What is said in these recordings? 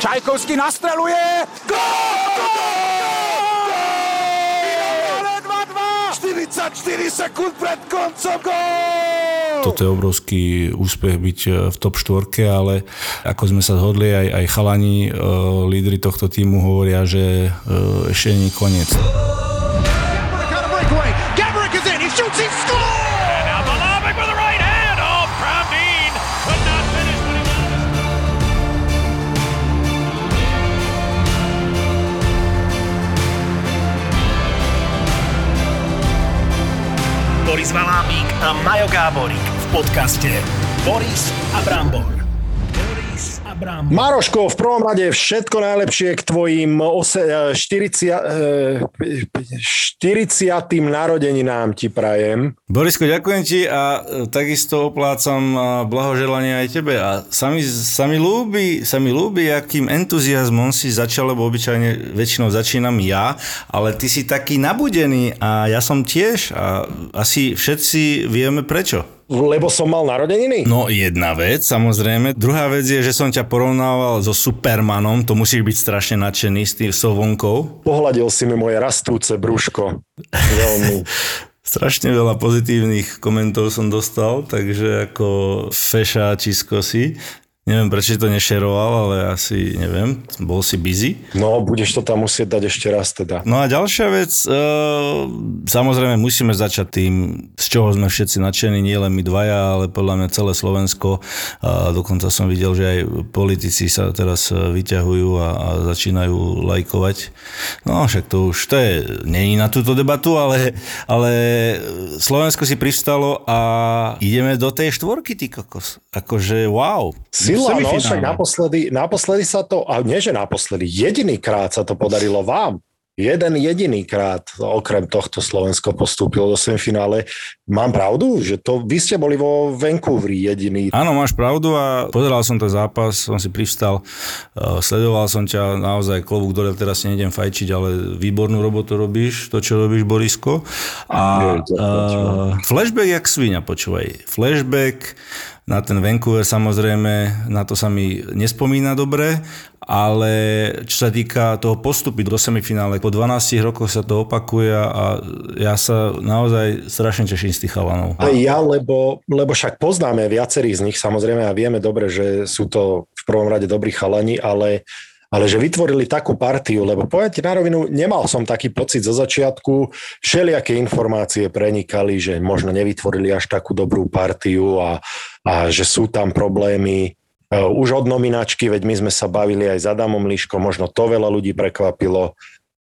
Čajkovský nastreluje. Gól! 44 sekúnd pred koncom gól! Toto je obrovský úspech byť e, v top 4, ale ako sme sa zhodli, aj, aj chalani, e, lídry tohto týmu hovoria, že e, ešte nie koniec. A Majo Gáborík v podcaste Boris a Brambor. Maroško, v prvom rade všetko najlepšie k tvojim 40, 40. 40. narodeninám ti prajem. Borisko, ďakujem ti a e, takisto oplácam blahoželanie aj tebe. A sa mi, sa mi ľúbi, sa mi ľúbi, akým entuziasmom si začal, lebo obyčajne väčšinou začínam ja, ale ty si taký nabudený a ja som tiež a asi všetci vieme prečo lebo som mal narodeniny? No jedna vec, samozrejme. Druhá vec je, že som ťa porovnával so Supermanom, to musíš byť strašne nadšený s tým sovonkou. Pohľadil si mi moje rastúce brúško. Veľmi. Strašne veľa pozitívnych komentov som dostal, takže ako fešáčisko si. Neviem, prečo to nešeroval, ale asi, neviem, bol si busy. No, budeš to tam musieť dať ešte raz teda. No a ďalšia vec, e, samozrejme musíme začať tým, z čoho sme všetci nadšení, nie len my dvaja, ale podľa mňa celé Slovensko. A dokonca som videl, že aj politici sa teraz e, vyťahujú a, a začínajú lajkovať. No však to už, to je, není na túto debatu, ale, ale Slovensko si pristalo a ideme do tej štvorky, ty kokos. Akože wow. Sila, no, však naposledy, naposledy sa to, a nie že naposledy, jediný krát sa to podarilo vám. Jeden jediný krát, okrem tohto Slovensko postúpilo do semifinále. Mám pravdu, že to vy ste boli vo Vancouveri jediný. Áno, máš pravdu a pozeral som ten zápas, som si pristal, uh, sledoval som ťa naozaj klobúk dole, teraz si nejdem fajčiť, ale výbornú robotu robíš, to čo robíš Borisko. A uh, flashback jak svinia, počúvaj. Flashback na ten Vancouver samozrejme, na to sa mi nespomína dobre, ale čo sa týka toho postupy do semifinále, po 12 rokoch sa to opakuje a ja sa naozaj strašne teším z tých chalanov. A ja, lebo, lebo však poznáme viacerých z nich samozrejme a vieme dobre, že sú to v prvom rade dobrí chalani, ale ale že vytvorili takú partiu, lebo povedať na rovinu, nemal som taký pocit zo začiatku, všelijaké informácie prenikali, že možno nevytvorili až takú dobrú partiu a, a že sú tam problémy. Uh, už od nominačky, veď my sme sa bavili aj s Adamom Liškom, možno to veľa ľudí prekvapilo,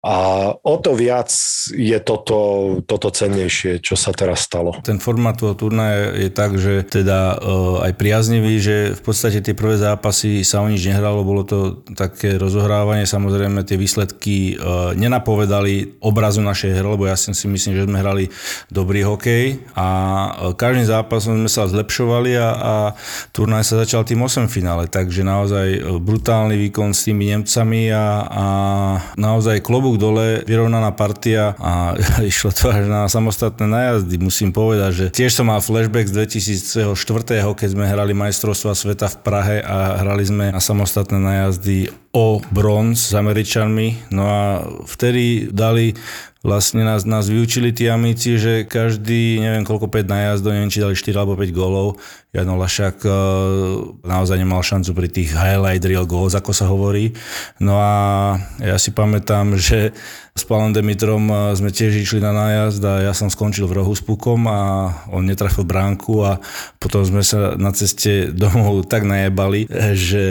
a o to viac je toto, toto cennejšie, čo sa teraz stalo. Ten formát toho turnaja je tak, že teda uh, aj priaznivý, že v podstate tie prvé zápasy sa o nič nehralo, bolo to také rozohrávanie, samozrejme tie výsledky uh, nenapovedali obrazu našej hry, lebo ja si myslím, že sme hrali dobrý hokej a uh, každým zápasom sme sa zlepšovali a, a turnaj sa začal tým 8 finále, takže naozaj brutálny výkon s tými Nemcami a, a naozaj klobúk klobúk dole, vyrovnaná partia a išlo to až na samostatné najazdy. Musím povedať, že tiež som mal flashback z 2004, keď sme hrali majstrovstva sveta v Prahe a hrali sme na samostatné najazdy o bronz s Američanmi. No a vtedy dali vlastne nás, nás vyučili tí amici, že každý, neviem koľko 5 najazdov, neviem či dali 4 alebo 5 golov. Jano Lašak uh, naozaj nemal šancu pri tých highlight real goals, ako sa hovorí. No a ja si pamätám, že s Palom Demitrom eh, sme tiež išli na nájazd a ja som skončil v rohu s pukom a on netrafil bránku a potom sme sa na ceste domov tak najebali, že,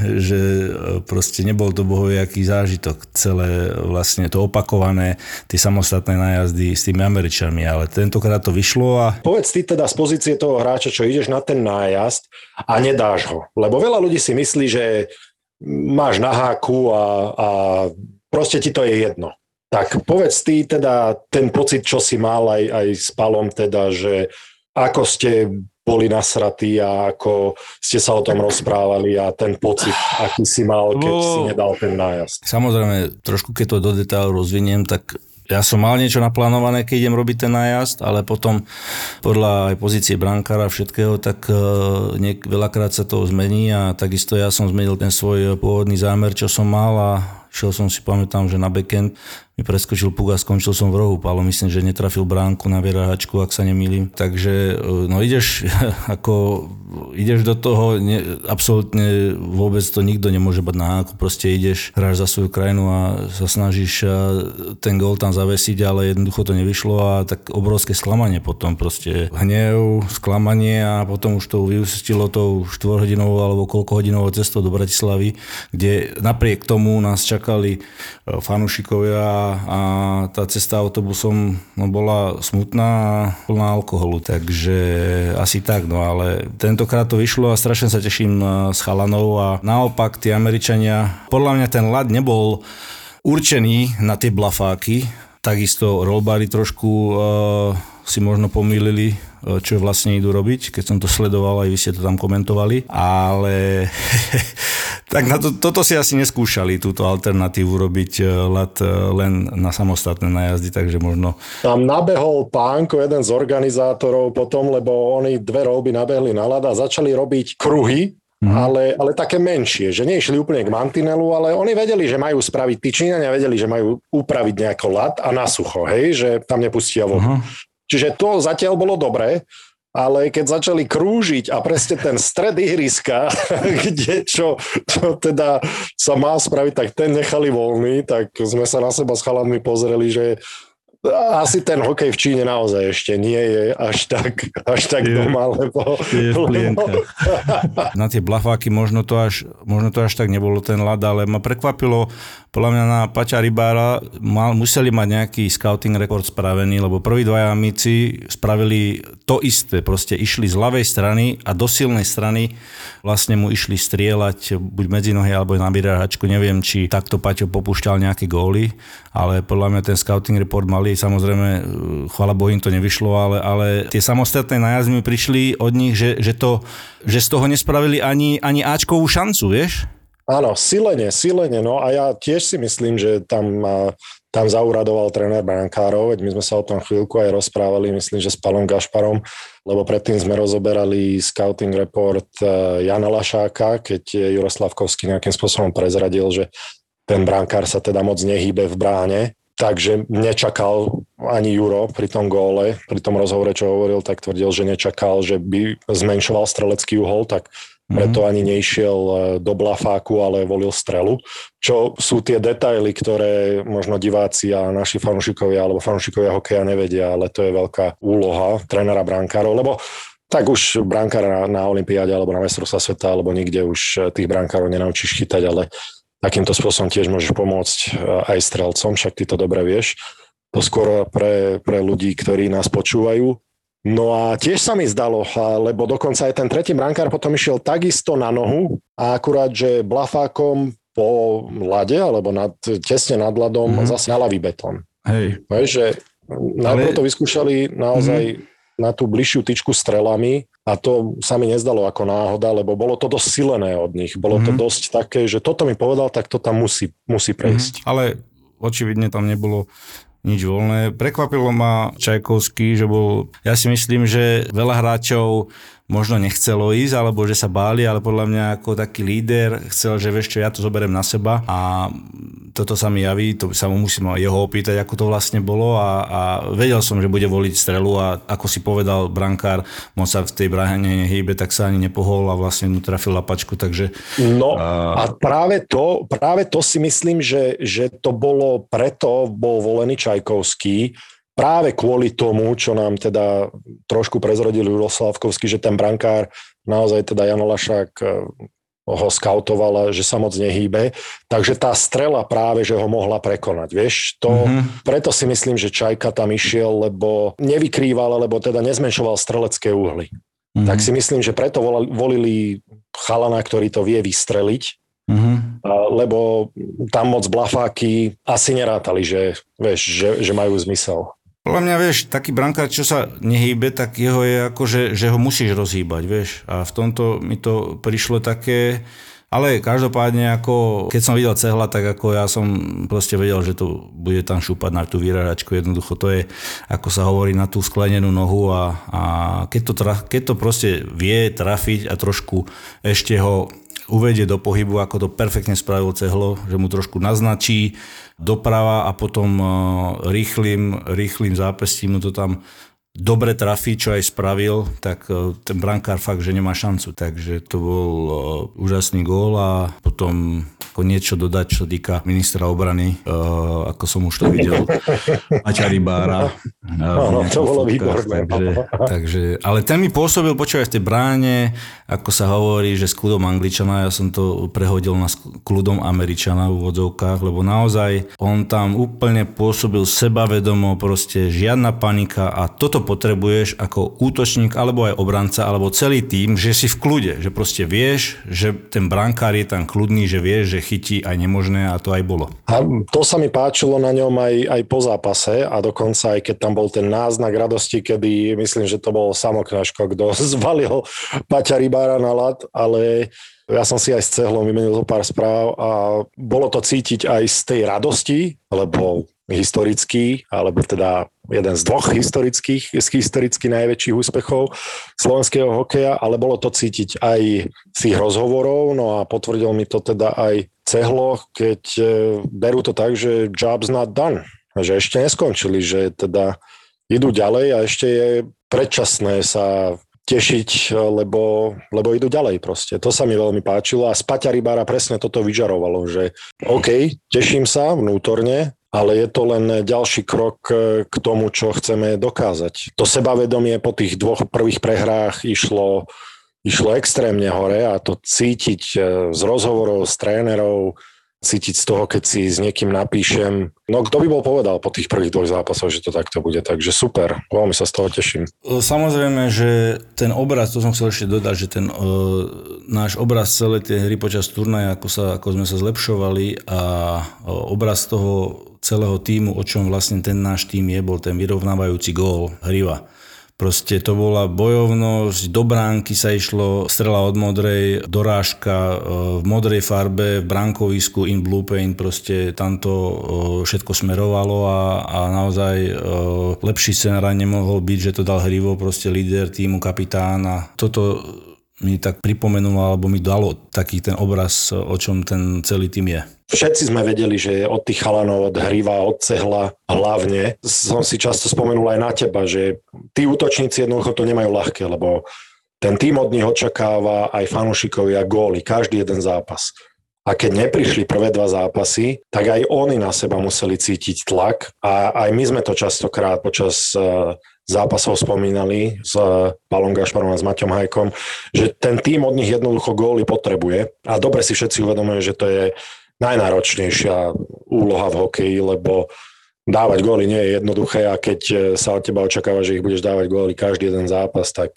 že eh, proste nebol to bohojaký zážitok. Celé vlastne to opakované, tie samostatné nájazdy s tými Američanmi, ale tentokrát to vyšlo a... Povedz ty teda z pozície toho hráča, čo ideš na ten nájazd a nedáš ho. Lebo veľa ľudí si myslí, že máš na háku a, a proste ti to je jedno. Tak povedz ty teda ten pocit, čo si mal aj, aj s Palom, teda, že ako ste boli nasratí a ako ste sa o tom rozprávali a ten pocit, aký si mal, keď si nedal ten nájazd. Samozrejme, trošku keď to do detailu rozviniem, tak ja som mal niečo naplánované, keď idem robiť ten nájazd, ale potom podľa aj pozície brankára všetkého, tak uh, niek- veľakrát sa to zmení a takisto ja som zmenil ten svoj pôvodný zámer, čo som mal a šiel som si, pamätám, že na backend mi preskočil puk a skončil som v rohu. Pálo myslím, že netrafil bránku na vyráhačku, ak sa nemýlim. Takže no ideš ako ideš do toho, ne, absolútne vôbec to nikto nemôže bať na háku, proste ideš, hráš za svoju krajinu a sa snažíš ten gól tam zavesiť, ale jednoducho to nevyšlo a tak obrovské sklamanie potom proste hnev, sklamanie a potom už to vyústilo tou 4 hodinovou alebo koľko hodinovou cestou do Bratislavy, kde napriek tomu nás čakali e, fanúšikovia a tá cesta autobusom no, bola smutná a plná alkoholu, takže asi tak, no ale tentokrát to vyšlo a strašne sa teším e, s chalanou a naopak tí Američania, podľa mňa ten lad nebol určený na tie blafáky, takisto rollbary trošku uh, si možno pomýlili E, čo vlastne idú robiť, keď som to sledoval, aj vy ste to tam komentovali, ale tak na to, toto si asi neskúšali, túto alternatívu robiť e, let e, len na samostatné najazdy, takže možno... Tam nabehol pánko, jeden z organizátorov potom, lebo oni dve rouby nabehli na lada a začali robiť kruhy, Mm. Ale, ale také menšie, že neišli úplne k mantinelu, ale oni vedeli, že majú spraviť, tí Číňania vedeli, že majú upraviť nejako lat a na sucho, hej, že tam nepustia vodu. Uh-huh. Čiže to zatiaľ bolo dobré, ale keď začali krúžiť a presne ten stred ihriska, kde čo, čo teda sa mal spraviť, tak ten nechali voľný, tak sme sa na seba s chalanmi pozreli, že asi ten hokej v Číne naozaj ešte nie je až tak, až tak je, doma, lebo... Je lebo... Na tie blafáky možno to, až, možno to až tak nebolo ten ľad, ale ma prekvapilo, podľa mňa na Paťa Rybára mal, museli mať nejaký scouting rekord spravený, lebo prví dvaja amici spravili to isté, proste išli z ľavej strany a do silnej strany vlastne mu išli strieľať buď medzi nohy alebo na vyráhačku, neviem, či takto Paťo popúšťal nejaké góly, ale podľa mňa ten scouting report mali, samozrejme, e, chvala Bohu im to nevyšlo, ale, ale tie samostatné najazdy mi prišli od nich, že, že, to, že z toho nespravili ani, ani Ačkovú šancu, vieš? Áno, silenie, silenie, no a ja tiež si myslím, že tam, tam zauradoval tréner brankárov, veď my sme sa o tom chvíľku aj rozprávali, myslím, že s Palom Gašparom, lebo predtým sme rozoberali scouting report e, Jana Lašáka, keď Juroslavkovský nejakým spôsobom prezradil, že ten brankár sa teda moc nehýbe v bráne, takže nečakal ani Juro pri tom góle, pri tom rozhovore, čo hovoril, tak tvrdil, že nečakal, že by zmenšoval strelecký uhol, tak preto ani nešiel e, do blafáku, ale volil strelu. Čo sú tie detaily, ktoré možno diváci a naši fanúšikovia alebo fanúšikovia hokeja nevedia, ale to je veľká úloha trénera brankárov, lebo tak už brankár na, na Olympiáde alebo na mestrovstva sveta alebo nikde už e, tých brankárov nenaučíš chytať, ale takýmto spôsobom tiež môžeš pomôcť e, aj strelcom, však ty to dobre vieš. To skôr pre, pre ľudí, ktorí nás počúvajú. No a tiež sa mi zdalo, lebo dokonca aj ten tretí brankár potom išiel takisto na nohu a akurát, že blafákom po lade, alebo nad, tesne nad ľadom mm-hmm. zase na betón. Hej. Vieš, že najprv Ale... to vyskúšali naozaj mm-hmm. na tú bližšiu tyčku strelami a to sa mi nezdalo ako náhoda, lebo bolo to dosť silené od nich. Bolo mm-hmm. to dosť také, že toto mi povedal, tak to tam musí, musí prejsť. Mm-hmm. Ale očividne tam nebolo nič voľné. Prekvapilo ma Čajkovský, že bol, ja si myslím, že veľa hráčov možno nechcelo ísť, alebo že sa báli, ale podľa mňa ako taký líder chcel, že vieš čo, ja to zoberiem na seba a toto sa mi javí, to sa mu musím jeho opýtať, ako to vlastne bolo a, a vedel som, že bude voliť strelu a ako si povedal brankár, moc sa v tej bráne nehýbe, tak sa ani nepohol a vlastne mu trafil lapačku, takže... No a práve to, práve to si myslím, že, že to bolo preto, bol volený Čajkovský, práve kvôli tomu, čo nám teda trošku prezrodil Juroslavkovský, že ten brankár naozaj teda Jan Lašák eh, ho skautovala, že sa moc nehýbe. Takže tá strela práve, že ho mohla prekonať. Vieš, to, mm-hmm. preto si myslím, že Čajka tam išiel, lebo nevykrýval, lebo teda nezmenšoval strelecké uhly. Mm-hmm. Tak si myslím, že preto volili chalana, ktorý to vie vystreliť, mm-hmm. lebo tam moc blafáky asi nerátali, že, vieš, že, že majú zmysel. Podľa mňa, vieš, taký brankár, čo sa nehýbe, tak jeho je ako, že, že ho musíš rozhýbať, vieš. A v tomto mi to prišlo také, Ale každopádne, ako, keď som videl cehla, tak ako ja som proste vedel, že to bude tam šúpať na tú vyrážačku. Jednoducho to je, ako sa hovorí, na tú sklenenú nohu a, a keď, to traf, keď to proste vie trafiť a trošku ešte ho uvedie do pohybu, ako to perfektne spravil cehlo, že mu trošku naznačí doprava a potom uh, rýchlým, rýchlým zápestím mu to tam dobre trafí, čo aj spravil, tak uh, ten brankár fakt, že nemá šancu. Takže to bol uh, úžasný gól a potom ako niečo dodať, čo týka ministra obrany, uh, ako som už to videl, Maťa Rybára. No, to bolo výborné. Takže, takže, ale ten mi pôsobil, počúvaj, v tej bráne, ako sa hovorí, že s kľudom Angličana, ja som to prehodil na kľudom Američana v úvodzovkách, lebo naozaj on tam úplne pôsobil sebavedomo, proste žiadna panika a toto potrebuješ ako útočník, alebo aj obranca, alebo celý tým, že si v kľude, že proste vieš, že ten brankár je tam kľudný, že vieš, že chytí aj nemožné a to aj bolo. A to sa mi páčilo na ňom aj, aj po zápase a dokonca aj keď tam bol ten náznak radosti, kedy myslím, že to bol Samoknaško, kto zvalil Paťa Rybára na lat, ale ja som si aj s cehlom vymenil zo pár správ a bolo to cítiť aj z tej radosti, lebo historický, alebo teda jeden z dvoch historických, z historicky najväčších úspechov slovenského hokeja, ale bolo to cítiť aj z tých rozhovorov, no a potvrdil mi to teda aj Cehlo, keď e, berú to tak, že job's not done, že ešte neskončili, že teda idú ďalej a ešte je predčasné sa tešiť, lebo, lebo idú ďalej proste. To sa mi veľmi páčilo a z Paťa Rybára presne toto vyžarovalo, že OK, teším sa vnútorne, ale je to len ďalší krok e, k tomu, čo chceme dokázať. To sebavedomie po tých dvoch prvých prehrách išlo, išlo extrémne hore a to cítiť e, z rozhovorov s trénerov, cítiť z toho, keď si s niekým napíšem. No kto by bol povedal po tých prvých dvoch zápasoch, že to takto bude, takže super, veľmi sa z toho teším. Samozrejme, že ten obraz, to som chcel ešte dodať, že ten uh, náš obraz celé tie hry počas turnaja, ako, sa, ako sme sa zlepšovali a uh, obraz toho celého týmu, o čom vlastne ten náš tým je, bol ten vyrovnávajúci gól Hriva Proste to bola bojovnosť, do bránky sa išlo, strela od modrej, dorážka e, v modrej farbe, v bránkovisku, in blue paint, proste tamto e, všetko smerovalo a, a naozaj e, lepší scenár nemohol byť, že to dal Hrivo, proste líder týmu, kapitán a toto mi tak pripomenulo, alebo mi dalo taký ten obraz, o čom ten celý tým je. Všetci sme vedeli, že od tých chalanov, od hriva, od cehla hlavne, som si často spomenul aj na teba, že tí útočníci jednoducho to nemajú ľahké, lebo ten tým od nich očakáva aj fanúšikovia góly, každý jeden zápas. A keď neprišli prvé dva zápasy, tak aj oni na seba museli cítiť tlak a aj my sme to častokrát počas eh, zápasov spomínali s eh, Palom Gašparom a s Maťom Hajkom, že ten tým od nich jednoducho góly potrebuje a dobre si všetci uvedomujú, že to je najnáročnejšia úloha v hokeji, lebo dávať góly nie je jednoduché a keď eh, sa od teba očakáva, že ich budeš dávať góly každý jeden zápas, tak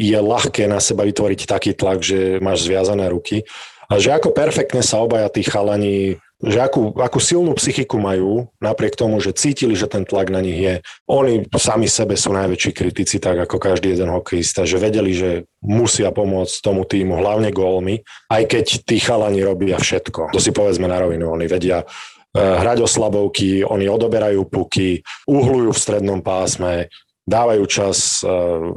je ľahké na seba vytvoriť taký tlak, že máš zviazané ruky. A že ako perfektne sa obaja tí chalani že akú, akú silnú psychiku majú, napriek tomu, že cítili, že ten tlak na nich je. Oni sami sebe sú najväčší kritici, tak ako každý jeden hokejista, že vedeli, že musia pomôcť tomu týmu, hlavne gólmi, aj keď tí chalani robia všetko. To si povedzme na rovinu, oni vedia eh, hrať o slabovky, oni odoberajú puky, uhlujú v strednom pásme, dávajú čas eh,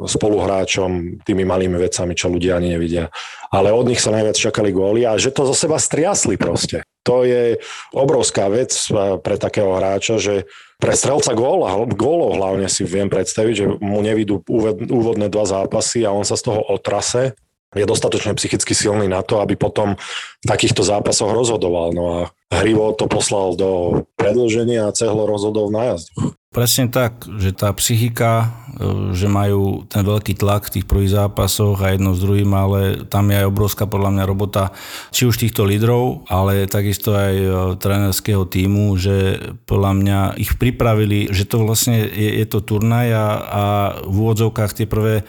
spoluhráčom tými malými vecami, čo ľudia ani nevidia. Ale od nich sa najviac čakali góly a že to zo seba striasli proste. To je obrovská vec pre takého hráča, že pre strelca góla, gólov hlavne si viem predstaviť, že mu nevidú úvodné dva zápasy a on sa z toho otrase je dostatočne psychicky silný na to, aby potom v takýchto zápasoch rozhodoval. No a Hrivo to poslal do predlženia a cehlo rozhodol na jazdu. Presne tak, že tá psychika, e, že majú ten veľký tlak v tých prvých zápasoch a jedno s druhým, ale tam je aj obrovská podľa mňa robota či už týchto lídrov, ale takisto aj e, trénerského týmu, že podľa mňa ich pripravili, že to vlastne je, je to turnaj a, a v úvodzovkách tie prvé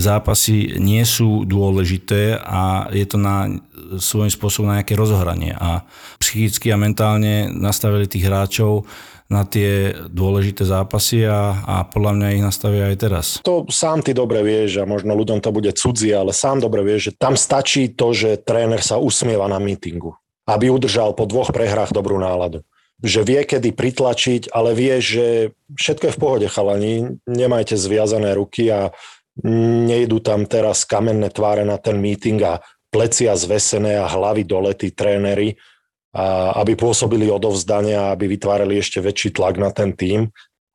zápasy nie sú dôležité a je to na svojím spôsobom na nejaké rozhranie a psychicky a mentálne nastavili tých hráčov na tie dôležité zápasy a, a podľa mňa ich nastavia aj teraz. To sám ty dobre vieš a možno ľuďom to bude cudzie, ale sám dobre vieš, že tam stačí to, že tréner sa usmieva na mítingu, aby udržal po dvoch prehrách dobrú náladu. Že vie, kedy pritlačiť, ale vie, že všetko je v pohode, chalani, nemajte zviazané ruky a nejdu tam teraz kamenné tváre na ten meeting a plecia zvesené a hlavy dole tí tréneri, a aby pôsobili odovzdania, aby vytvárali ešte väčší tlak na ten tým.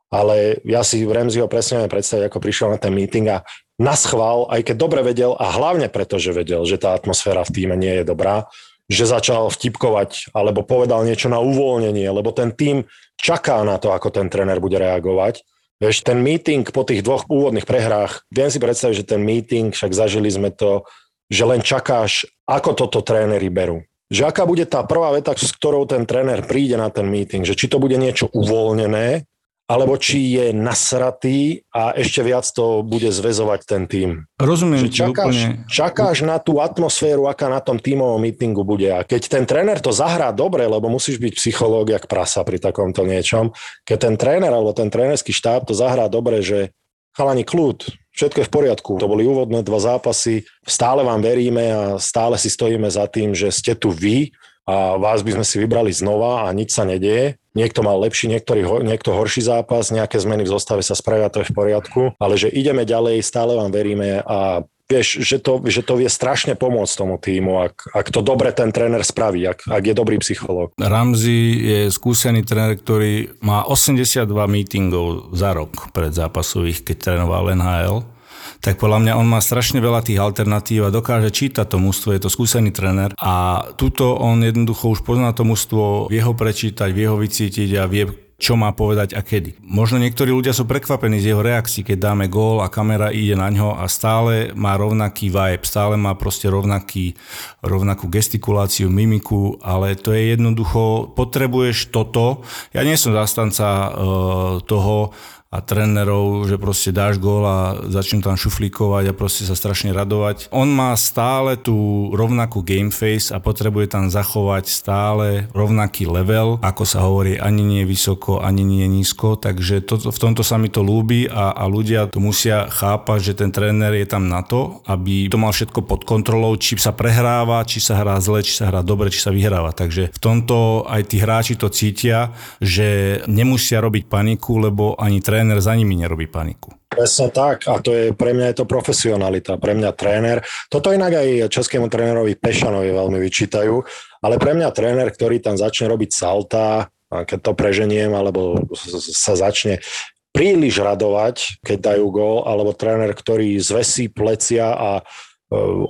Ale ja si Remziho presne predstaviť, ako prišiel na ten meeting a na schvál, aj keď dobre vedel a hlavne preto, že vedel, že tá atmosféra v týme nie je dobrá, že začal vtipkovať alebo povedal niečo na uvoľnenie, lebo ten tým čaká na to, ako ten tréner bude reagovať. Vieš, ten meeting po tých dvoch úvodných prehrách, viem si predstaviť, že ten meeting, však zažili sme to, že len čakáš, ako toto tréneri berú. Že aká bude tá prvá veta, s ktorou ten tréner príde na ten meeting, že či to bude niečo uvoľnené, alebo či je nasratý a ešte viac to bude zväzovať ten tým. Rozumiem že čakáš, úplne. čakáš na tú atmosféru, aká na tom tímovom mítingu bude. A keď ten tréner to zahrá dobre, lebo musíš byť psychológ jak prasa pri takomto niečom, keď ten tréner alebo ten trénerský štáb to zahrá dobre, že chalani kľud, všetko je v poriadku. To boli úvodné dva zápasy, stále vám veríme a stále si stojíme za tým, že ste tu vy a vás by sme si vybrali znova a nič sa nedieje. Niekto mal lepší, niektorý, niekto horší zápas, nejaké zmeny v zostave sa spravia, to je v poriadku, ale že ideme ďalej, stále vám veríme a vieš, že to, že to vie strašne pomôcť tomu týmu, ak, ak to dobre ten tréner spraví, ak, ak je dobrý psychológ. Ramzi je skúsený tréner, ktorý má 82 meetingov za rok pred zápasových, keď trénoval NHL tak podľa mňa on má strašne veľa tých alternatív a dokáže čítať to mústvo, je to skúsený tréner a tuto on jednoducho už pozná to mústvo, vie ho prečítať, vie ho vycítiť a vie čo má povedať a kedy. Možno niektorí ľudia sú prekvapení z jeho reakcií, keď dáme gól a kamera ide na ňo a stále má rovnaký vibe, stále má proste rovnaký, rovnakú gestikuláciu, mimiku, ale to je jednoducho, potrebuješ toto. Ja nie som zastanca uh, toho, a trénerov, že proste dáš gól a začnú tam šuflíkovať a proste sa strašne radovať. On má stále tú rovnakú game face a potrebuje tam zachovať stále rovnaký level, ako sa hovorí, ani nie vysoko, ani nie nízko, takže to, v tomto sa mi to ľúbi a, a ľudia to musia chápať, že ten tréner je tam na to, aby to mal všetko pod kontrolou, či sa prehráva, či sa hrá zle, či sa hrá dobre, či sa vyhráva. Takže v tomto aj tí hráči to cítia, že nemusia robiť paniku, lebo ani tréner tréner za nimi nerobí paniku. Presne tak a to je, pre mňa je to profesionalita, pre mňa tréner. Toto inak aj českému trénerovi Pešanovi veľmi vyčítajú, ale pre mňa tréner, ktorý tam začne robiť salta, keď to preženiem, alebo sa začne príliš radovať, keď dajú gól, alebo tréner, ktorý zvesí plecia a e,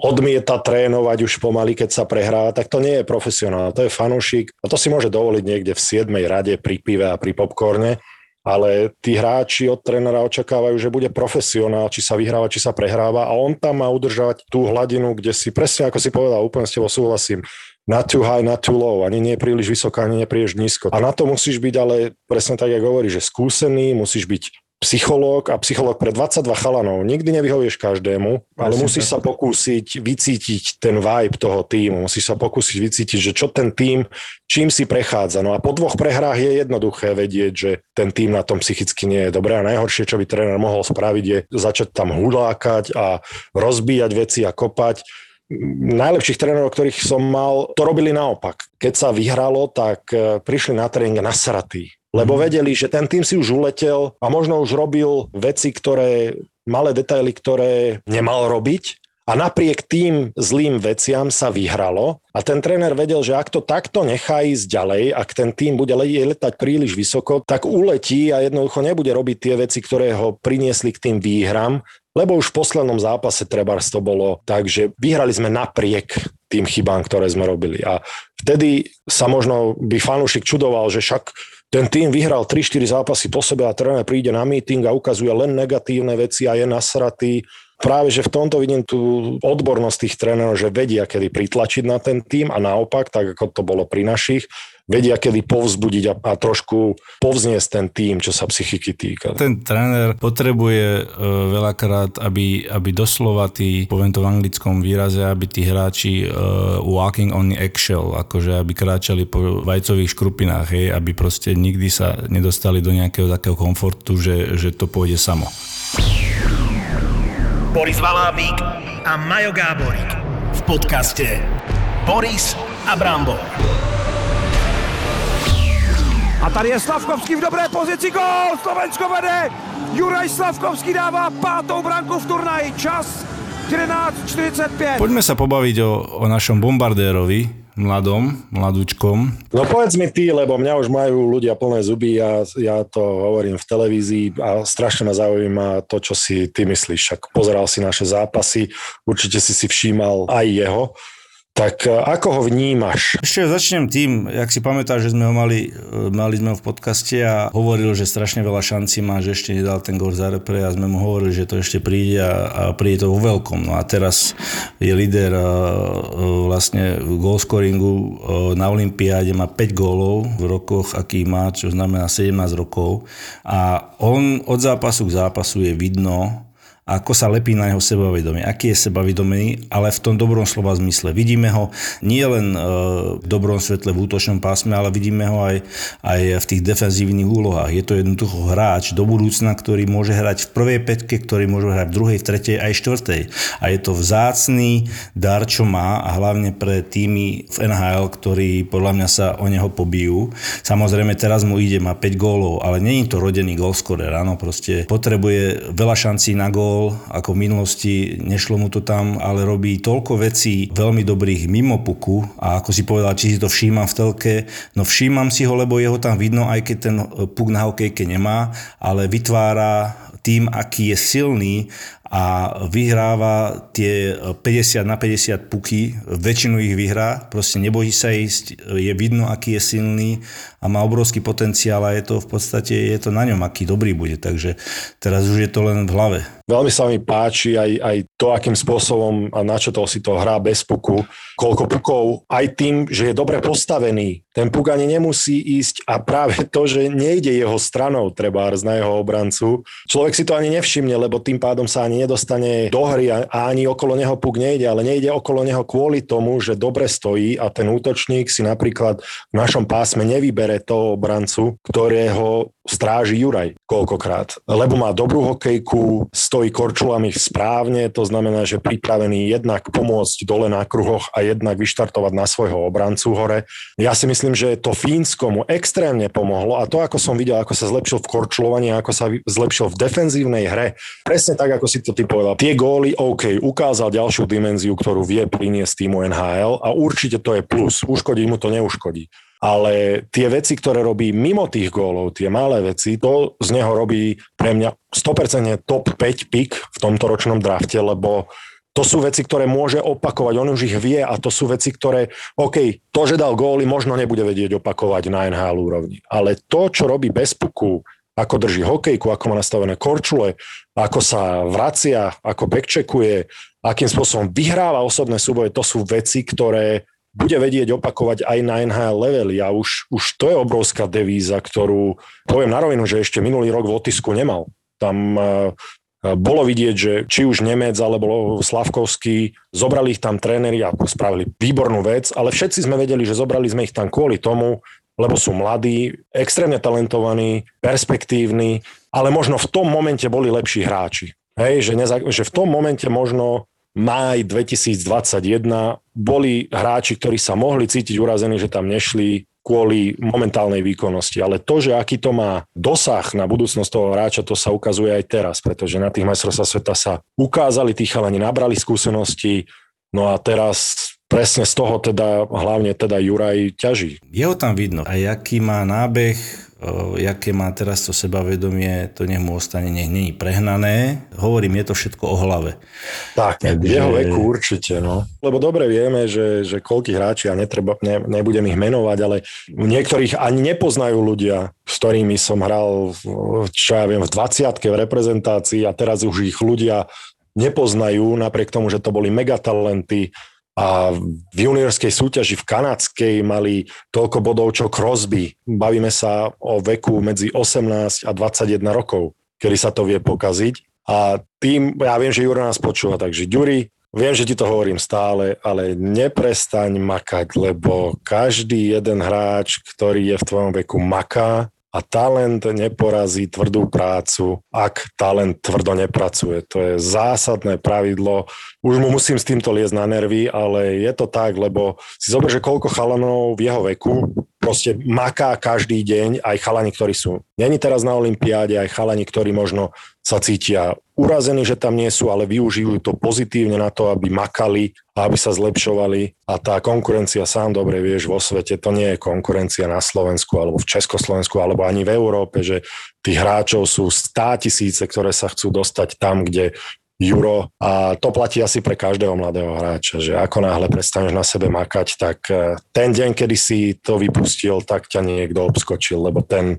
odmieta trénovať už pomaly, keď sa prehráva, tak to nie je profesionál, to je fanúšik a to si môže dovoliť niekde v 7. rade pri pive a pri popcorne ale tí hráči od trénera očakávajú, že bude profesionál, či sa vyhráva, či sa prehráva a on tam má udržať tú hladinu, kde si presne ako si povedal, úplne s tebou súhlasím, not too high, not too low, ani nie príliš vysoká, ani nie príliš nízko. A na to musíš byť ale presne tak, ako hovorí, že skúsený, musíš byť psychológ a psychológ pre 22 chalanov. Nikdy nevyhovieš každému, ale musíš sa pokúsiť vycítiť ten vibe toho týmu. Musíš sa pokúsiť vycítiť, že čo ten tým, čím si prechádza. No a po dvoch prehrách je jednoduché vedieť, že ten tým na tom psychicky nie je dobré. A najhoršie, čo by tréner mohol spraviť, je začať tam hulákať a rozbíjať veci a kopať najlepších trénerov, ktorých som mal, to robili naopak. Keď sa vyhralo, tak eh, prišli na tréning nasratí lebo vedeli, že ten tým si už uletel a možno už robil veci, ktoré, malé detaily, ktoré nemal robiť. A napriek tým zlým veciam sa vyhralo. A ten tréner vedel, že ak to takto nechá ísť ďalej, ak ten tým bude letať príliš vysoko, tak uletí a jednoducho nebude robiť tie veci, ktoré ho priniesli k tým výhram, lebo už v poslednom zápase trebárs to bolo tak, že vyhrali sme napriek tým chybám, ktoré sme robili. A vtedy sa možno by fanúšik čudoval, že však ten tým vyhral 3-4 zápasy po sebe a tréner príde na meeting a ukazuje len negatívne veci a je nasratý. práve, že v tomto vidím tú odbornosť tých trénerov, že vedia, kedy pritlačiť na ten tým a naopak, tak ako to bolo pri našich, vedia kedy povzbudiť a, a trošku povzniesť ten tým, čo sa psychiky týka. Ten tréner potrebuje e, veľakrát, aby, aby doslova tí, poviem to v anglickom výraze, aby tí hráči e, walking on eggshell, akože aby kráčali po vajcových škrupinách, hej, aby proste nikdy sa nedostali do nejakého takého komfortu, že, že to pôjde samo. Boris Valábík a Majo Gáborík v podcaste Boris a Brambor. A tady je Slavkovský v dobré pozici, gol! Slovensko vede! Juraj Slavkovský dává pátou branku v turnaji. Čas 11.45. Poďme sa pobaviť o, o našom bombardérovi, mladom, mladúčkom. No povedz mi ty, lebo mňa už majú ľudia plné zuby a ja to hovorím v televízii a strašne ma zaujíma to, čo si ty myslíš. Však pozeral si naše zápasy, určite si si všímal aj jeho. Tak e, ako ho vnímaš? Ešte začnem tým, jak si pamätáš, že sme ho mali, e, mali sme ho v podcaste a hovoril, že strašne veľa šancí má, že ešte nedal ten gol za repre a sme mu hovorili, že to ešte príde a, a príde to vo veľkom. No a teraz je líder e, vlastne v goalscoringu na Olympiáde, má 5 gólov v rokoch, aký má, čo znamená 17 rokov a on od zápasu k zápasu je vidno, ako sa lepí na jeho sebavedomie, aký je sebavedomý, ale v tom dobrom slova zmysle. Vidíme ho nie len e, v dobrom svetle v útočnom pásme, ale vidíme ho aj, aj v tých defenzívnych úlohách. Je to jednoducho hráč do budúcna, ktorý môže hrať v prvej petke, ktorý môže hrať v druhej, v tretej aj štvrtej. A je to vzácný dar, čo má a hlavne pre týmy v NHL, ktorí podľa mňa sa o neho pobijú. Samozrejme teraz mu ide, má 5 gólov, ale je to rodený gólskorer, áno, proste potrebuje veľa šancí na gól, bol, ako v minulosti, nešlo mu to tam, ale robí toľko vecí veľmi dobrých mimo puku a ako si povedal, či si to všímam v telke, no všímam si ho, lebo jeho tam vidno, aj keď ten puk na hokejke nemá, ale vytvára tým, aký je silný a vyhráva tie 50 na 50 puky, väčšinu ich vyhrá, proste nebojí sa ísť, je vidno, aký je silný a má obrovský potenciál a je to v podstate, je to na ňom, aký dobrý bude, takže teraz už je to len v hlave. Veľmi sa mi páči aj, aj to, akým spôsobom a na to si to hrá bez puku, koľko pukov, aj tým, že je dobre postavený. Ten puk ani nemusí ísť a práve to, že nejde jeho stranou treba na jeho obrancu. Človek si to ani nevšimne, lebo tým pádom sa ani nedostane do hry a, a ani okolo neho puk nejde, ale nejde okolo neho kvôli tomu, že dobre stojí a ten útočník si napríklad v našom pásme nevybere toho obrancu, ktorého stráži Juraj koľkokrát. Lebo má dobrú hokejku, stojí korčulami správne, to znamená, že pripravený jednak pomôcť dole na kruhoch a jednak vyštartovať na svojho obrancu hore. Ja si myslím, že to Fínsko mu extrémne pomohlo a to, ako som videl, ako sa zlepšil v korčulovaní, ako sa zlepšil v defenzívnej hre, presne tak, ako si to ty povedal. Tie góly, OK, ukázal ďalšiu dimenziu, ktorú vie priniesť týmu NHL a určite to je plus. Uškodí mu to neuškodí ale tie veci, ktoré robí mimo tých gólov, tie malé veci, to z neho robí pre mňa 100% top 5 pick v tomto ročnom drafte, lebo to sú veci, ktoré môže opakovať, on už ich vie a to sú veci, ktoré, OK, to, že dal góly, možno nebude vedieť opakovať na NHL úrovni, ale to, čo robí bez puku, ako drží hokejku, ako má nastavené korčule, ako sa vracia, ako backcheckuje, akým spôsobom vyhráva osobné súboje, to sú veci, ktoré bude vedieť opakovať aj na NHL levely a už, už to je obrovská devíza, ktorú poviem na rovinu, že ešte minulý rok v Otisku nemal. Tam uh, bolo vidieť, že či už Nemec alebo Slavkovský, zobrali ich tam tréneri a spravili výbornú vec, ale všetci sme vedeli, že zobrali sme ich tam kvôli tomu, lebo sú mladí, extrémne talentovaní, perspektívni, ale možno v tom momente boli lepší hráči. Hej, že, neza, že v tom momente možno máj 2021 boli hráči, ktorí sa mohli cítiť urazení, že tam nešli kvôli momentálnej výkonnosti. Ale to, že aký to má dosah na budúcnosť toho hráča, to sa ukazuje aj teraz, pretože na tých majstrovstvách sveta sa ukázali, tí chalani nabrali skúsenosti, no a teraz presne z toho teda hlavne teda Juraj ťaží. Jeho tam vidno. A aký má nábeh, jaké má teraz to sebavedomie, to nech mu ostane, nech není prehnané. Hovorím, je to všetko o hlave. Tak, Takže... v jeho veku určite, no. Lebo dobre vieme, že, že koľkých hráči, a netreba, ne, nebudem ich menovať, ale niektorých ani nepoznajú ľudia, s ktorými som hral, čo ja viem, v 20 v reprezentácii a teraz už ich ľudia nepoznajú, napriek tomu, že to boli megatalenty a v juniorskej súťaži v kanadskej mali toľko bodov, čo Crosby. Bavíme sa o veku medzi 18 a 21 rokov, kedy sa to vie pokaziť. A tým, ja viem, že Juro nás počúva, takže Ďuri, viem, že ti to hovorím stále, ale neprestaň makať, lebo každý jeden hráč, ktorý je v tvojom veku maká, a talent neporazí tvrdú prácu, ak talent tvrdo nepracuje. To je zásadné pravidlo. Už mu musím s týmto liesť na nervy, ale je to tak, lebo si zober, že koľko chalanov v jeho veku proste maká každý deň, aj chalani, ktorí sú. Není teraz na Olympiáde, aj chalani, ktorí možno sa cítia urazení, že tam nie sú, ale využijú to pozitívne na to, aby makali a aby sa zlepšovali. A tá konkurencia, sám dobre vieš, vo svete, to nie je konkurencia na Slovensku alebo v Československu alebo ani v Európe, že tých hráčov sú stá tisíce, ktoré sa chcú dostať tam, kde Juro a to platí asi pre každého mladého hráča, že ako náhle prestaneš na sebe makať, tak eh, ten deň, kedy si to vypustil, tak ťa niekto obskočil, lebo ten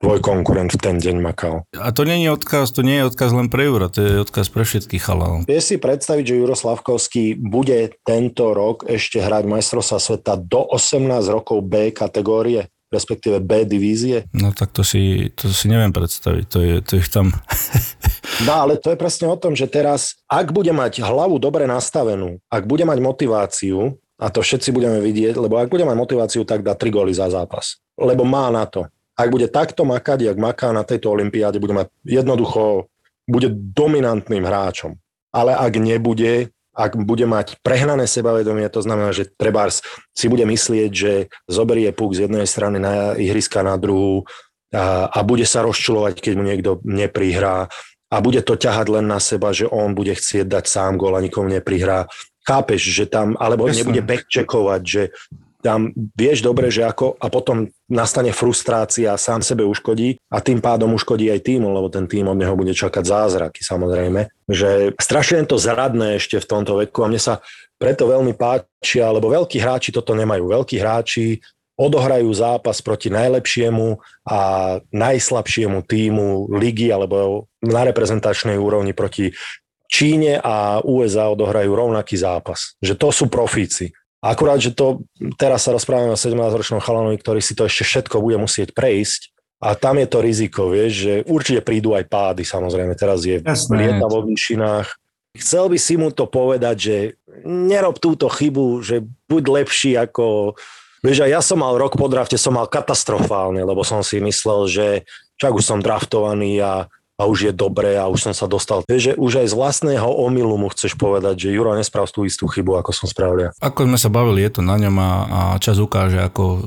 tvoj konkurent v ten deň makal. A to nie je odkaz, to nie je odkaz len pre Jura, to je odkaz pre všetkých chalanov. Vieš si predstaviť, že Juro Slavkovský bude tento rok ešte hrať majstrovstva sveta do 18 rokov B kategórie? Respektíve B divízie? No tak to si, to si neviem predstaviť, to je, to je tam... no ale to je presne o tom, že teraz, ak bude mať hlavu dobre nastavenú, ak bude mať motiváciu, a to všetci budeme vidieť, lebo ak bude mať motiváciu, tak dá 3 góly za zápas. Lebo má na to ak bude takto makať, jak maká na tejto olympiáde, bude mať jednoducho, bude dominantným hráčom. Ale ak nebude, ak bude mať prehnané sebavedomie, to znamená, že Trebárs si bude myslieť, že zoberie puk z jednej strany na ihriska na druhú a, a bude sa rozčulovať, keď mu niekto neprihrá a bude to ťahať len na seba, že on bude chcieť dať sám gól a nikomu neprihrá. Chápeš, že tam, alebo Jasne. nebude backcheckovať, že tam vieš dobre, že ako a potom nastane frustrácia, sám sebe uškodí a tým pádom uškodí aj týmu, lebo ten tým od neho bude čakať zázraky samozrejme. Že strašne to zradné ešte v tomto veku a mne sa preto veľmi páčia, lebo veľkí hráči toto nemajú. Veľkí hráči odohrajú zápas proti najlepšiemu a najslabšiemu týmu ligy alebo na reprezentačnej úrovni proti Číne a USA odohrajú rovnaký zápas. Že to sú profíci. Akurát, že to teraz sa rozprávame o 17-ročnom chalanovi, ktorý si to ešte všetko bude musieť prejsť a tam je to riziko, vieš, že určite prídu aj pády, samozrejme, teraz je Jasné. lieta vo výšinách. Chcel by si mu to povedať, že nerob túto chybu, že buď lepší ako... Vieš, ja som mal rok po drafte, som mal katastrofálne, lebo som si myslel, že čak už som draftovaný a a už je dobré a už som sa dostal. Vieš, že už aj z vlastného omylu mu chceš povedať, že Juro nesprav tú istú chybu, ako som spravil ja. Ako sme sa bavili, je to na ňom a, a čas ukáže, ako, e,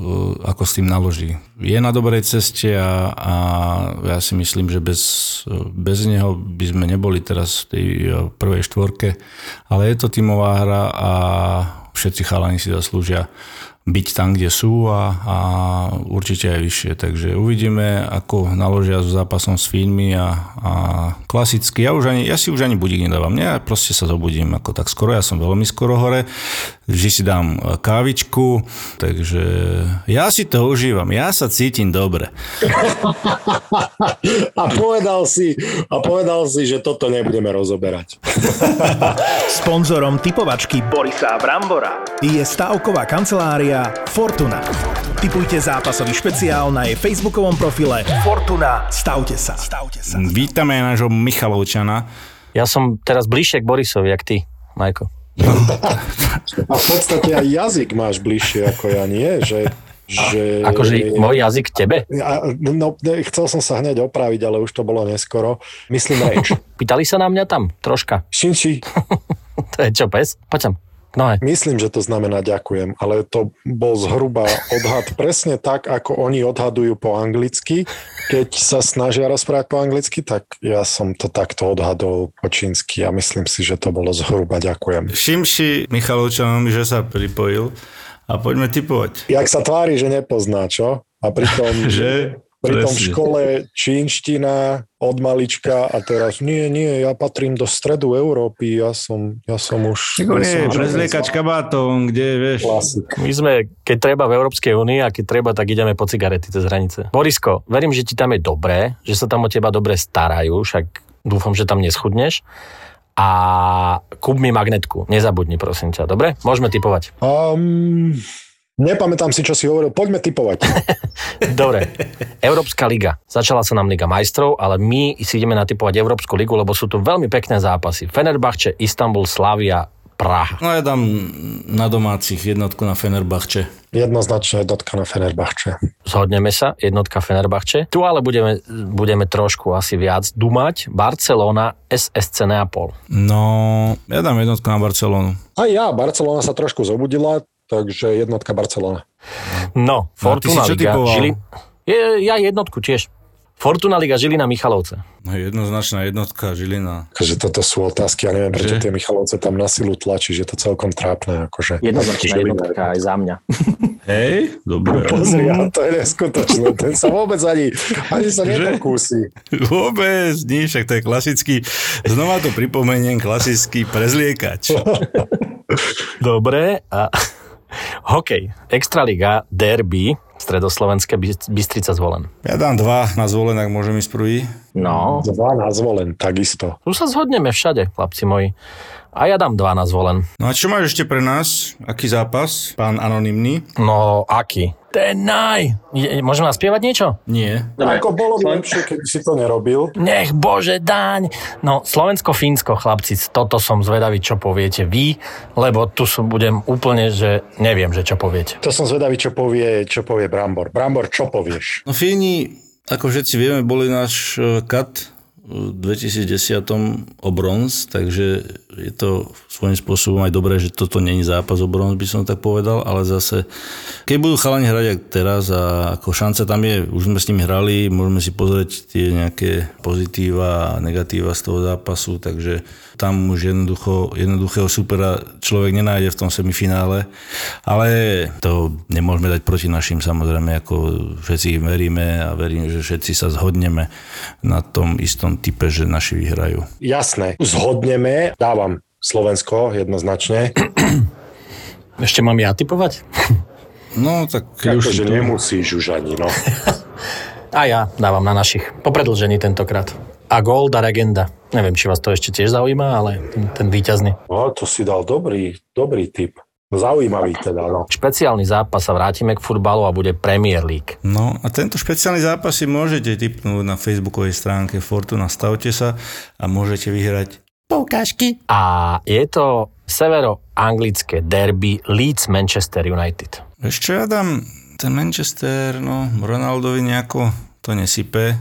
ako s tým naloží. Je na dobrej ceste a, a ja si myslím, že bez, bez neho by sme neboli teraz v tej e, prvej štvorke, ale je to tímová hra a všetci chalani si zaslúžia byť tam, kde sú a, a určite aj vyššie. Takže uvidíme, ako naložia s zápasom s Fínmi a, a klasicky. Ja, už ani, ja si už ani budík nedávam. Ja proste sa zobudím ako tak skoro. Ja som veľmi skoro hore. Vždy si dám kávičku. Takže ja si to užívam. Ja sa cítim dobre. a povedal si, a povedal si, že toto nebudeme rozoberať. Sponzorom typovačky Borisa Brambora je stavková kancelária kancelária Fortuna. Typujte zápasový špeciál na jej facebookovom profile Fortuna. Stavte sa. Stavte sa. Vítame nášho Michalovčana. Ja som teraz bližšie k Borisovi, jak ty, Majko. A v podstate aj jazyk máš bližšie ako ja, nie? Že že... Akože môj jazyk tebe? No, chcel som sa hneď opraviť, ale už to bolo neskoro. Myslím reč. Pýtali sa na mňa tam troška. Šinči. to je čo, pes? Poď sem. No aj. Myslím, že to znamená ďakujem, ale to bol zhruba odhad presne tak, ako oni odhadujú po anglicky. Keď sa snažia rozprávať po anglicky, tak ja som to takto odhadol po čínsky a myslím si, že to bolo zhruba ďakujem. Šimši Michalovčanom, že sa pripojil a poďme typovať. Jak sa tvári, že nepozná, čo? A pritom... že? Pri tom v škole čínština od malička a teraz nie, nie, ja patrím do stredu Európy, ja som, ja som už... Ako nie, prezliekať kabátom, kde, vieš. Klasik. My sme, keď treba v Európskej únii a keď treba, tak ideme po cigarety cez hranice. Borisko, verím, že ti tam je dobré, že sa tam o teba dobre starajú, však dúfam, že tam neschudneš a kúp mi magnetku. Nezabudni, prosím ťa. Dobre? Môžeme typovať. Um, nepamätám si, čo si hovoril. Poďme typovať. Dobre. Európska liga. Začala sa nám Liga majstrov, ale my si ideme natypovať Európsku ligu, lebo sú tu veľmi pekné zápasy. Fenerbahče, Istanbul, Slavia, Praha. No ja dám na domácich jednotku na Fenerbahče. Jednoznačne jednotka na Fenerbahče. Zhodneme sa, jednotka Fenerbahče. Tu ale budeme, budeme trošku asi viac dumať. Barcelona, SSC Neapol. No, ja dám jednotku na Barcelonu. A ja, Barcelona sa trošku zobudila, takže jednotka Barcelona. No, Fortuna čo Liga. Žili... Je, ja jednotku tiež. Fortuna Liga Žilina Michalovce. No, jednoznačná jednotka Žilina. Akože toto sú otázky, ja neviem, prečo tie Michalovce tam na silu tlačí, že to celkom trápne. Akože. Jednoznačná jednotka aj za mňa. Hej, dobre. Pozri, a to je neskutočné. Ten sa vôbec ani, ani sa nepokúsi. Vôbec nie, však to je klasický, znova to pripomeniem, klasický prezliekač. Dobre. A... Hokej. Extraliga, derby, stredoslovenské Bys- Bystrica zvolen. Ja dám dva na zvolen, ak môžem ísť prvý. No, Dva na zvolen, takisto. tu sa zhodneme všade, chlapci moji. A ja dám dva na zvolen. No a čo máš ešte pre nás? Aký zápas, pán anonymný? No, aký? Ten naj! Je- Môžem vás spievať niečo? Nie. Ako bolo by lepšie, keby si to nerobil. Nech Bože daň! No, Slovensko-Fínsko, chlapci, toto som zvedavý, čo poviete vy, lebo tu som, budem úplne, že neviem, že čo poviete. To som zvedavý, čo povie, čo povie Brambor. Brambor, čo povieš? No Fíni, ako všetci vieme, boli náš eh, kat 2010 o bronz, takže je to svojím spôsobom aj dobré, že toto není zápas o bronz, by som tak povedal, ale zase, keď budú chalani hrať jak teraz a ako šanca tam je, už sme s nimi hrali, môžeme si pozrieť tie nejaké pozitíva a negatíva z toho zápasu, takže tam už jednoducho, jednoduchého supera človek nenájde v tom semifinále, ale to nemôžeme dať proti našim samozrejme, ako všetci im veríme a verím, že všetci sa zhodneme na tom istom type, že naši vyhrajú. Jasné, zhodneme, dávam Slovensko jednoznačne. Ešte mám ja typovať? No tak Akože nemusíš už ani, no. A ja dávam na našich. Po predlžení tentokrát. A gól da legenda. Neviem, či vás to ešte tiež zaujíma, ale ten, ten víťazný. no. to si dal dobrý, dobrý tip. Zaujímavý teda, no. Špeciálny zápas sa vrátime k futbalu a bude Premier League. No a tento špeciálny zápas si môžete tipnúť na facebookovej stránke Fortuna, stavte sa a môžete vyhrať poukážky. A je to severoanglické derby Leeds Manchester United. Ešte ja dám ten Manchester, no Ronaldovi nejako to nesype.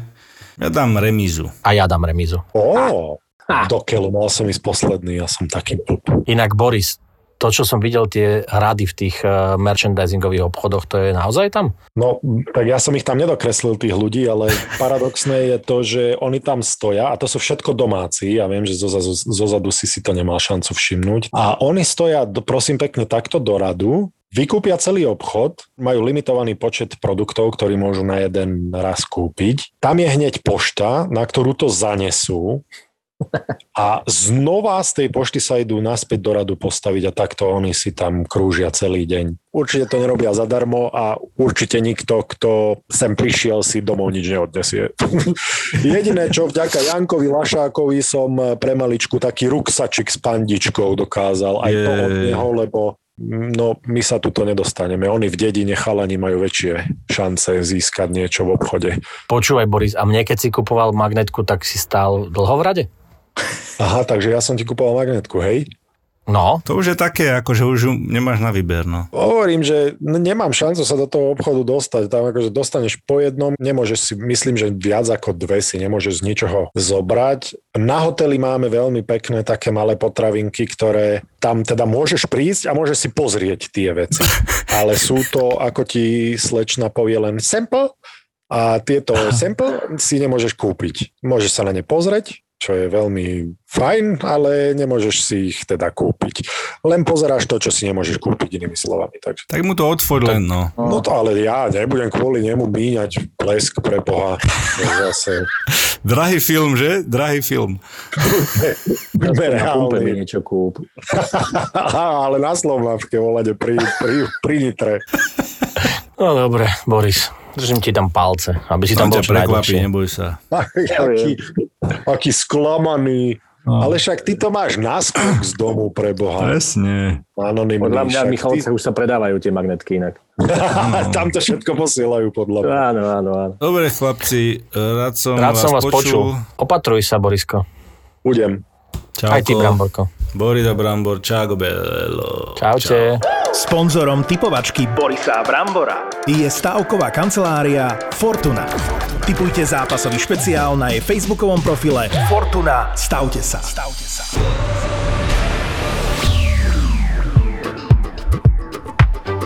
Ja dám remízu. A ja dám remizu. Ó, do keľu, mal som ísť posledný, ja som taký blb. Inak Boris, to, čo som videl, tie hrady v tých uh, merchandisingových obchodoch, to je naozaj tam? No, tak ja som ich tam nedokreslil, tých ľudí, ale paradoxné je to, že oni tam stoja a to sú všetko domáci. Ja viem, že zozadu, zozadu si si to nemal šancu všimnúť. A oni stoja, prosím pekne, takto do radu, vykúpia celý obchod, majú limitovaný počet produktov, ktorí môžu na jeden raz kúpiť. Tam je hneď pošta, na ktorú to zanesú a znova z tej pošty sa idú naspäť do radu postaviť a takto oni si tam krúžia celý deň. Určite to nerobia zadarmo a určite nikto, kto sem prišiel, si domov nič neodnesie. Jediné, čo vďaka Jankovi Lašákovi som pre maličku taký ruksačik s pandičkou dokázal. Aj to od neho, lebo No, my sa tuto nedostaneme. Oni v dedine chalani majú väčšie šance získať niečo v obchode. Počúvaj, Boris, a mne keď si kupoval magnetku, tak si stál dlho v rade? Aha, takže ja som ti kupoval magnetku, hej? No, To už je také, ako že už nemáš na výber, no. Hovorím, že nemám šancu sa do toho obchodu dostať. Tam akože dostaneš po jednom, nemôžeš si, myslím, že viac ako dve si nemôžeš z ničoho zobrať. Na hoteli máme veľmi pekné také malé potravinky, ktoré tam teda môžeš prísť a môžeš si pozrieť tie veci. Ale sú to, ako ti slečna povie, len sample a tieto sample si nemôžeš kúpiť. Môžeš sa na ne pozrieť, čo je veľmi fajn, ale nemôžeš si ich teda kúpiť. Len pozeráš to, čo si nemôžeš kúpiť inými slovami. Takže. Tak mu to otvoň len, no. No to ale ja nebudem kvôli nemu míňať plesk pre Boha. Zase Drahý film, že? Drahý film. reálny. niečo kúp. Ale na Slováčke volade pri, pri, pri Nitre. No dobre, Boris, držím ti tam palce, aby si tam bol čo prekvapí, neboj sa. aký, aký sklamaný. Ale však ty to máš naskok z domu pre Boha. Presne. Anonymný. Podľa mňa v Michalovce už sa predávajú tie magnetky inak. Tam to všetko posielajú podľa mňa. Áno, áno, áno. Dobre chlapci, rád som, Rád som vás, vás počul. Opatruj sa, Borisko. Budem. Čauko. Aj ty, Bramborko. Borida Brambor, bello. Čaute. Sponzorom typovačky Borisa Brambora je stavková kancelária Fortuna. Typujte zápasový špeciál na jej facebookovom profile Fortuna. Stavte sa. Stavte sa.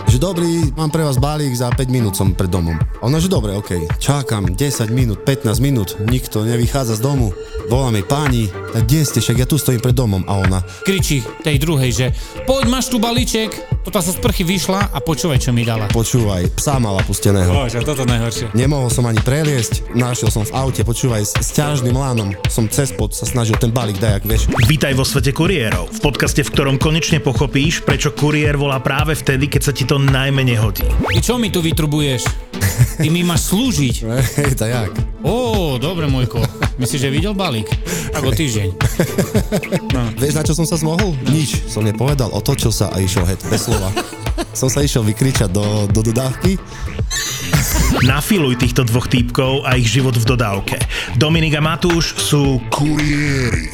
Že dobrý, mám pre vás balík, za 5 minút som pred domom. A ona, že dobre, ok. Čakám 10 minút, 15 minút, nikto nevychádza z domu. Volá mi páni, tak kde ste, však ja tu stojím pred domom. A ona, kričí tej druhej, že poď, máš tu balíček. Toto sa z prchy vyšla a počúvaj, čo mi dala. počúvaj, psa mala pusteného. Bože, toto najhoršie. Nemohol som ani preliesť, našiel som v aute, počúvaj, s, s ťažným lánom som cez pod sa snažil ten balík dať, ak vieš. Vítaj vo svete kuriérov, v podcaste, v ktorom konečne pochopíš, prečo kuriér volá práve vtedy, keď sa ti to najmenej hodí. Ty čo mi tu vytrubuješ? Ty mi máš slúžiť. Hej, to jak? Ó, dobre, môjko. Myslíš, že videl balík? Tak o týždeň. Vieš, na čo som sa zmohol? Nič. Som nepovedal, otočil sa a išiel het, bez slova. som sa išiel vykričať do, do dodávky. Nafiluj týchto dvoch týpkov a ich život v dodávke. Dominik a Matúš sú kuriéri.